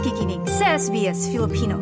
nakikinig sa SBS Filipino.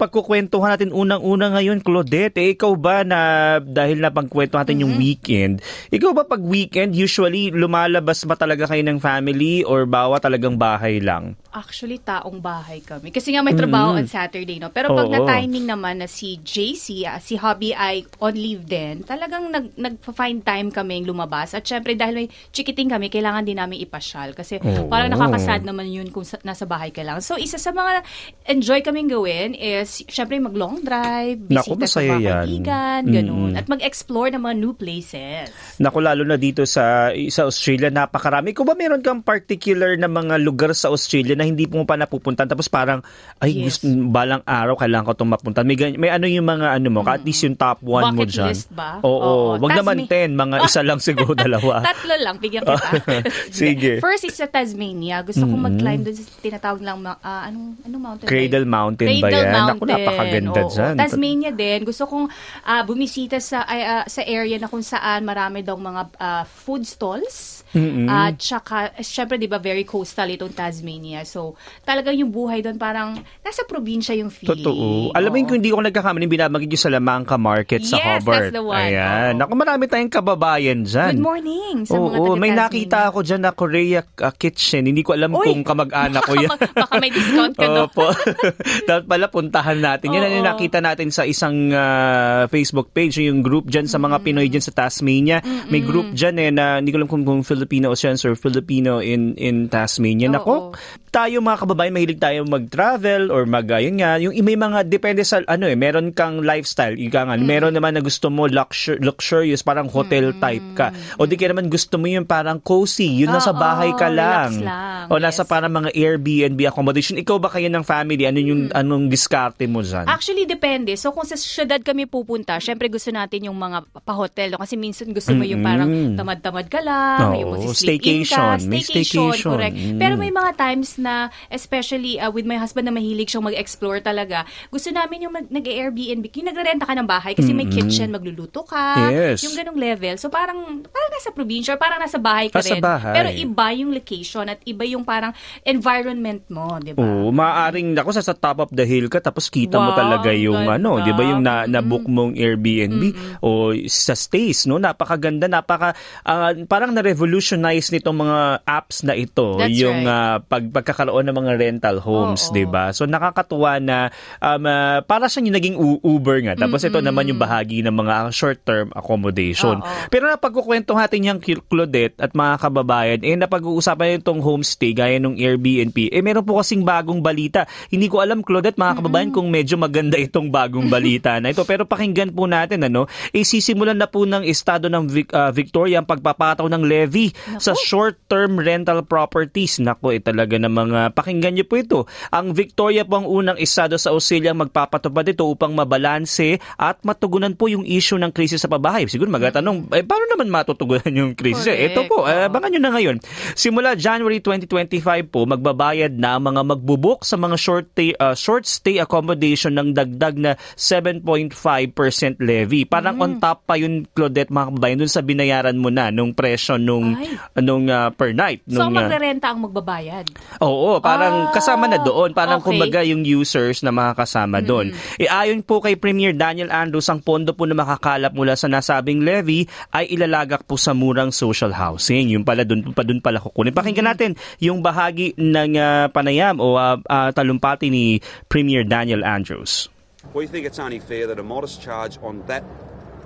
pagkukwentuhan natin unang-una ngayon, Claudette, eh, ikaw ba na dahil na pagkwento natin yung weekend, ikaw ba pag weekend, usually lumalabas ba talaga kayo ng family or bawa talagang bahay lang? Actually, taong bahay kami. Kasi nga may trabaho on Saturday, no? Pero pag Mm-hmm. Oo. na-timing naman na si JC, ah, si Hobby ay on leave din, talagang nag, nag-find time kaming lumabas. At syempre, dahil may chikiting kami, kailangan din namin ipasyal. Kasi Oo. parang nakakasad naman yun kung sa- nasa bahay ka lang. So, isa sa mga enjoy kaming gawin is, syempre, mag-long drive, Naku, bisita sa masaya mga kaibigan, ganun. Mm-mm. At mag-explore ng mga new places. Naku, lalo na dito sa sa Australia, napakarami. Kung ba meron kang particular na mga lugar sa Australia na hindi mo pa napupuntan tapos parang, ay, Yes. gusto, balang araw kailangan ko itong mapuntan. May, may ano yung mga ano mo, at least yung top one mo Bucket dyan. list ba? Oo, Oo. wag Tas naman may- 10, mga isa lang siguro, dalawa. Tatlo lang, bigyan kita. Sige. First is sa Tasmania. Gusto kong mag-climb doon sa tinatawag lang, ah, anong, anong mountain? ba yun? Cradle Mountain ba Cradle yan? Naku, Mountain. napakaganda Oo. dyan. Tasmania din. Gusto kong ah, bumisita sa ah, sa area na kung saan marami daw mga ah, food stalls. At saka, eh, syempre, di ba, very coastal itong Tasmania. So, talagang yung buhay doon parang nasa probinsya yung feeling. Totoo. Alam mo yung Oo. kung hindi ko nagkakamali, binabagid yung Salamanca Market sa Yes, Hobart. that's the one. Ayan. Oo. Naku, marami tayong kababayan dyan. Good morning sa mga Oo, may taga-Tasmania. nakita ako dyan na Korea uh, Kitchen. Hindi ko alam Uy, kung kamag-anak ko yan. baka- may discount ka doon. Opo. Dapat pala puntahan natin. Yan ang Oo. nakita natin sa isang ah, Facebook page, yung group dyan sa mga Pinoy dyan sa Tasmania. May group dyan eh na hindi ko alam kung, kung Filipino Oceans or Filipino in in Tasmania. Nako, Oo. Tayo mga kababayan, mahilig tayo mag-travel or mag, ayun nga, yung may mga, depende sa, ano eh, meron kang lifestyle, ika nga, meron naman na gusto mo luxur- luxurious, parang hotel type ka. O di kaya naman gusto mo yung parang cozy, yun nasa Oo, bahay ka lang. lang, O nasa yes. parang mga Airbnb accommodation. Ikaw ba kayo ng family? Ano yung, anong diskarte mo dyan? Actually, depende. So, kung sa syudad kami pupunta, syempre gusto natin yung mga pa-hotel. Kasi minsan gusto mo yung parang tamad-tamad ka lang, Oo, yung staycation. ka. May staycation. correct. Mm. Pero may mga times na, especially uh, with my husband na mahilig siyang mag-explore talaga, gusto namin yung mag- nag-Airbnb, yung nagre-renta ka ng bahay kasi may kitchen, magluluto ka, Yes. yung ganong level. So, parang, parang nasa probinsya, or parang nasa bahay ka Nasa rin. bahay. Pero iba yung location at iba yung parang environment mo, di ba? Oo, maaaring ako sa, sa top of the hill ka tapos kita mo Wow, talaga yung ganda. ano, 'di ba yung na, na-book mong Airbnb o sa stays, no? Napakaganda, napaka ah, parang na-revolutionize nitong mga apps na ito, That's yung right. ah, pag pagkakaroon ng mga rental homes, Oo. 'di ba? So nakakatuwa na um, ah, para sa yung naging Uber nga. Tapos ito naman yung bahagi ng mga short-term accommodation. Oo. Pero napagkukwento natin yung Claudette at mga kababayan, eh napag-uusapan itong homestay gaya ng Airbnb. Eh meron po kasing bagong balita. Hindi ko alam Claudette, mga kababayan, kung medyo maganda itong bagong balita na ito. Pero pakinggan po natin ano, eh sisimulan na po ng estado ng Vic- ah, Victoria ang pagpapataw ng levy sa short-term rental properties. Nako, eh talaga na mga pakinggan niyo po ito. Ang Victoria po ang unang estado sa Australia ang magpapatupad ito upang mabalanse at matugunan po yung issue ng krisis sa pabahay. Siguro magatanong, eh, paano naman matutugunan yung krisis? Correct. Ito po, eh, abangan nyo na ngayon. Simula January 2025 po, magbabayad na ang mga magbubuk sa mga short stay, uh, short stay accommodation ng dagdag na 7.5% levy. Parang on top pa yun, Claudette, mga kababayan, dun sa binayaran mo na nung presyo nung, Ay. nung uh, per night. So, Nung, uh, magre-renta ang magbabayad. Oo, parang Ah, kasama na doon. Parang okay. kumbaga yung users na makakasama doon. E ayon po kay Premier Daniel Andrews, ang pondo po na makakalap mula sa nasabing levy ay ilalagak po sa murang social housing. Yung pala doon pa doon pala kukunin. Pakinggan natin yung bahagi ng ah, panayam o ah, ah, talumpati ni Premier Daniel Andrews. We think it's only fair that a modest charge on that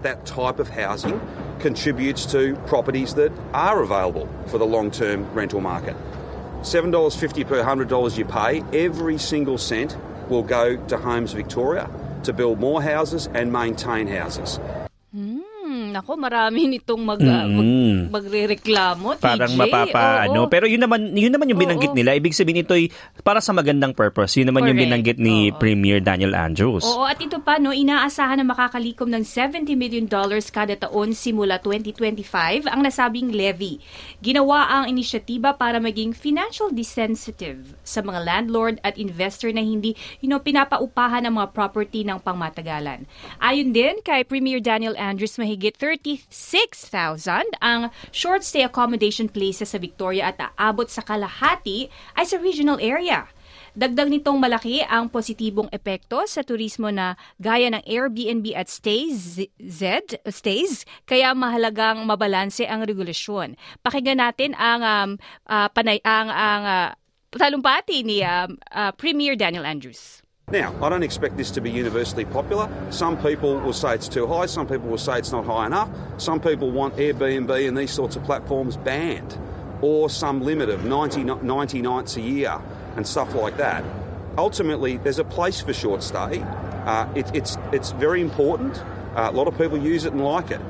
that type of housing contributes to properties that are available for the long-term rental market. $7.50 per $100 you pay, every single cent will go to Homes Victoria to build more houses and maintain houses. Nako, marami nitong mag, ah, mag, Mm. magre-reklamo, TJ. Parang mapapa ano. Oo. Pero yun naman, yun naman yung Oo. binanggit nila. Ibig sabihin ito ay para sa magandang purpose. Yun naman yung Correct. binanggit ni Oo. Premier Daniel Andrews. Oo, at ito pa, no, inaasahan na makakalikom ng 70 million dollars kada taon simula 2025 ang nasabing levy. Ginawa ang inisyatiba para maging financial desensitive sa mga landlord at investor na hindi you know, pinapaupahan ang mga property ng pangmatagalan. Ayon din kay Premier Daniel Andrews, mahigit 36,000 ang short stay accommodation places sa Victoria at aabot sa kalahati ay sa regional area. Dagdag nitong malaki ang positibong epekto sa turismo na gaya ng Airbnb at Stays, Z, Stays, kaya mahalagang mabalanse ang regulasyon. Pakinggan natin ang um, uh, panay ang ang uh, talumpati ni um, uh, Premier Daniel Andrews. Now, I don't expect this to be universally popular. Some people will say it's too high, some people will say it's not high enough. Some people want Airbnb and these sorts of platforms banned or some limit of 90, 90 nights a year and stuff like that. Ultimately, there's a place for short stay. Uh, it, it's, it's very important. Uh, a lot of people use it and like it.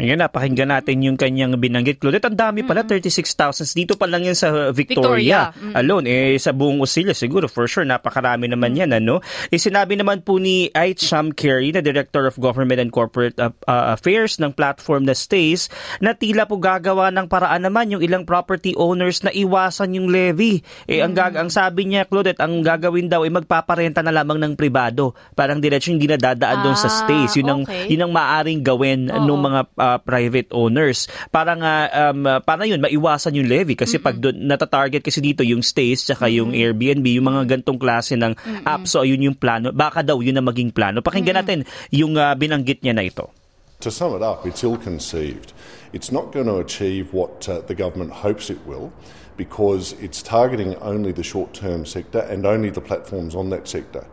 Ngayon, napakinggan natin yung kanyang binanggit. Claudette, ang dami pala, 36,000. Dito pa lang yan sa Victoria, Victoria. alone. Eh, sa buong Australia, siguro, for sure, napakarami naman yan, ano? Eh, sinabi naman po ni Aicham Carey, na Director of Government and Corporate uh, uh, Affairs ng platform na Stays, na tila po gagawa ng paraan naman yung ilang property owners na iwasan yung levy. Eh, ang, gag- ang sabi niya, Claudette, ang gagawin daw ay magpaparenta na lamang ng pribado. Parang diretsyo hindi na dadaan doon sa Ah, Stays. Yun ang, okay. yun ang maaring gawin Oo. ng mga uh, private owners. Para nga um, uh, para yun maiwasan yung levy kasi pag doon nata-target kasi dito yung stays tsaka yung Airbnb yung mga gantong klase ng app. So ayun yung plano. Baka daw yun ang maging plano. Pakinggan natin yung uh, binanggit niya na ito. To sum it up, it's ill conceived. It's not going to achieve what uh, the government hopes it will because it's targeting only the short term sector and only the platforms on that sector.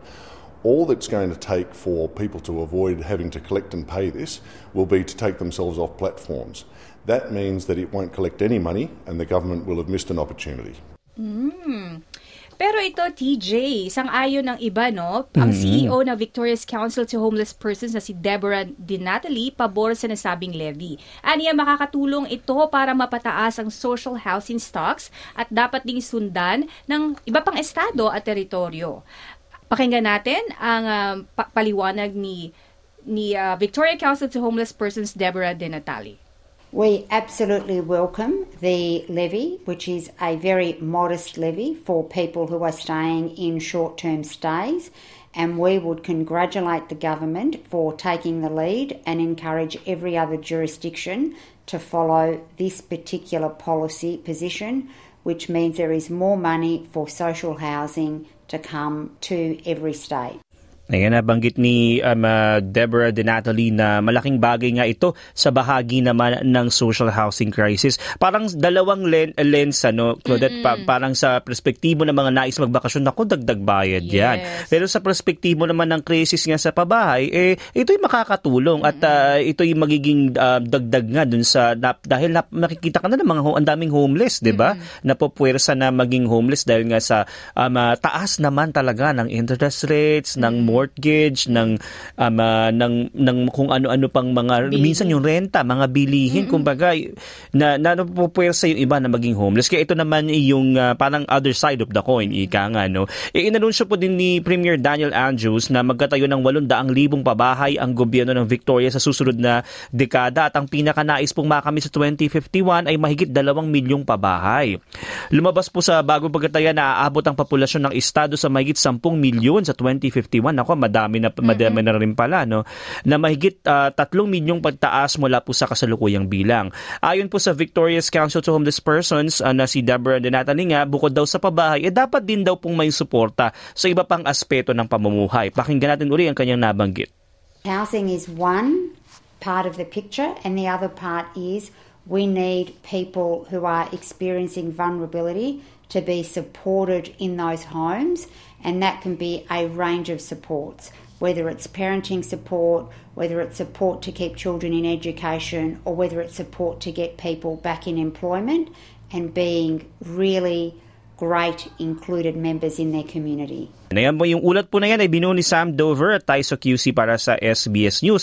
All that's going to take for people to avoid having to collect and pay this will be to take themselves off platforms. That means that it won't collect any money and the government will have missed an opportunity. Pero ito, TJ, sang-ayon ng iba, no? Ang CEO ng Victoria's Council to Homeless Persons na si Deborah DiNatali, pabor sa nasabing levy. Aniya makakatulong ito para mapataas ang social housing stocks at dapat ding sundan ng iba pang estado at teritoryo. Pakinggan natin ang um, pa- paliwanag ni ni uh, Victoria Council to Homeless Persons Deborah DiNatali. We absolutely welcome the levy, which is a very modest levy for people who are staying in short term stays. And we would congratulate the government for taking the lead and encourage every other jurisdiction to follow this particular policy position, which means there is more money for social housing to come to every state. Ayan, nabanggit ni um, uh, Deborah DiNatali na malaking bagay nga ito sa bahagi naman ng social housing crisis. Parang dalawang len- lens, ano, Claudette, pa- parang sa perspektibo ng mga nais magbakasyon, ako dagdag bayad yan. Yes. Pero sa perspektibo naman ng crisis nga sa pabahay, eh, ito'y makakatulong at uh, ito'y magiging uh, dagdag nga dun sa, na, dahil na, nakikita ka na ng mga, ho- ang daming homeless, di ba? Napopwersa na maging homeless dahil nga sa um, uh, taas naman talaga ng interest rates, ng mortgage, ng um, uh, ng ng kung ano-ano pang mga Bilihin. minsan yung renta, mga bilihin, kumbaga na na napopwersa yung iba na maging homeless. Kaya ito naman yung uh, parang other side of the coin, ika nga no. E, inanunsyo po din ni Premier Daniel Andrews na magkatayo ng 800,000 pabahay ang gobyerno ng Victoria sa susunod na dekada at ang pinakanais pong makamit sa 2051 ay mahigit 2 milyong pabahay. Lumabas po sa bagong pagkataya na aabot ang populasyon ng estado sa mahigit 10 milyon sa 2051. Ako, madami na madami na rin pala no. Na mahigit uh, 3 milyong pagtaas mula po sa kasalukuyang bilang. Ayon po sa Victoria's Council to Homeless Persons uh, na si Deborah Denatali nga, bukod daw sa pabahay, eh dapat din daw pong may suporta sa iba pang aspeto ng pamumuhay. Pakinggan natin uli ang kanyang nabanggit. Housing is one part of the picture, and the other part is we need people who are experiencing vulnerability to be supported in those homes, and that can be a range of supports. Whether it's parenting support, whether it's support to keep children in education, or whether it's support to get people back in employment and being really great included members in their community. Ayan po yung ulat po na yan ay binuo ni Sam Dover at Taiso QC para sa SBS News.